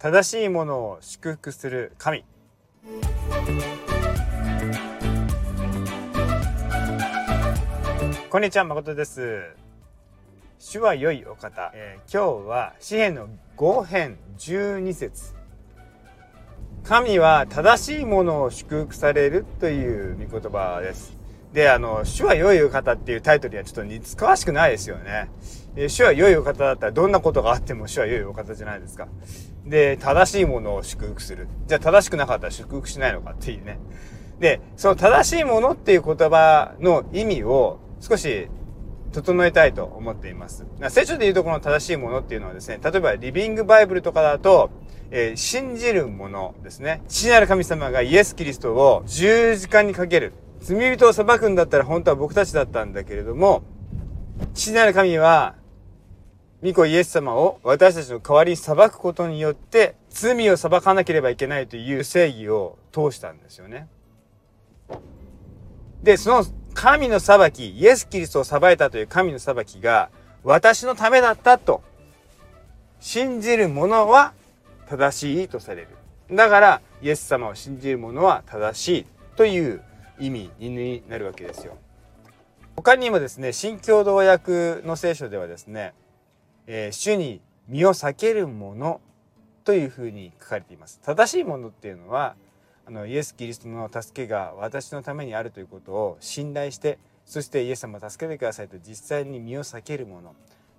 正しいものを祝福する神。こんにちは誠です。主は良いお方、えー、今日は詩篇の5編12節。神は正しいものを祝福されるという御言葉です。で、あの、主は良い方っていうタイトルにはちょっと似つかわしくないですよね。え主は良いお方だったらどんなことがあっても主は良いお方じゃないですか。で、正しいものを祝福する。じゃあ正しくなかったら祝福しないのかっていうね。で、その正しいものっていう言葉の意味を少し整えたいと思っています。聖書で言うとこの正しいものっていうのはですね、例えばリビングバイブルとかだと、えー、信じるものですね。父なる神様がイエス・キリストを十字架にかける。罪人を裁くんだったら本当は僕たちだったんだけれども、父なる神は、御子イエス様を私たちの代わりに裁くことによって、罪を裁かなければいけないという正義を通したんですよね。で、その神の裁き、イエス・キリストを裁いたという神の裁きが、私のためだったと、信じる者は正しいとされる。だから、イエス様を信じる者は正しいという意味になるわけですよ。他にもですね、新共同訳の聖書ではですね、えー、主に身を避けるものというふうに書かれています。正しいものっていうのは、あのイエス・キリストの助けが私のためにあるということを信頼して、そしてイエス様助けてくださいと実際に身を避けるもの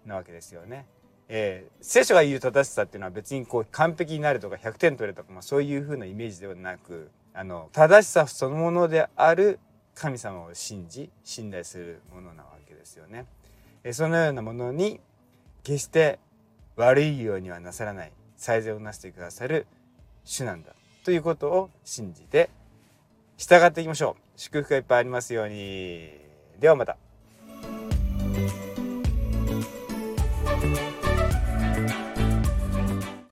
なわけですよね。えー、聖書が言う正しさっていうのは別にこう完璧になるとか100点取れとか、まあ、そういうふうなイメージではなくあの正しさそのものである神様を信じ信頼するものなわけですよね。そのようなものに決して悪いようにはなさらない最善をなしてくださる主なんだということを信じて従っていきましょう。祝福がいっぱいありますように。ではまた。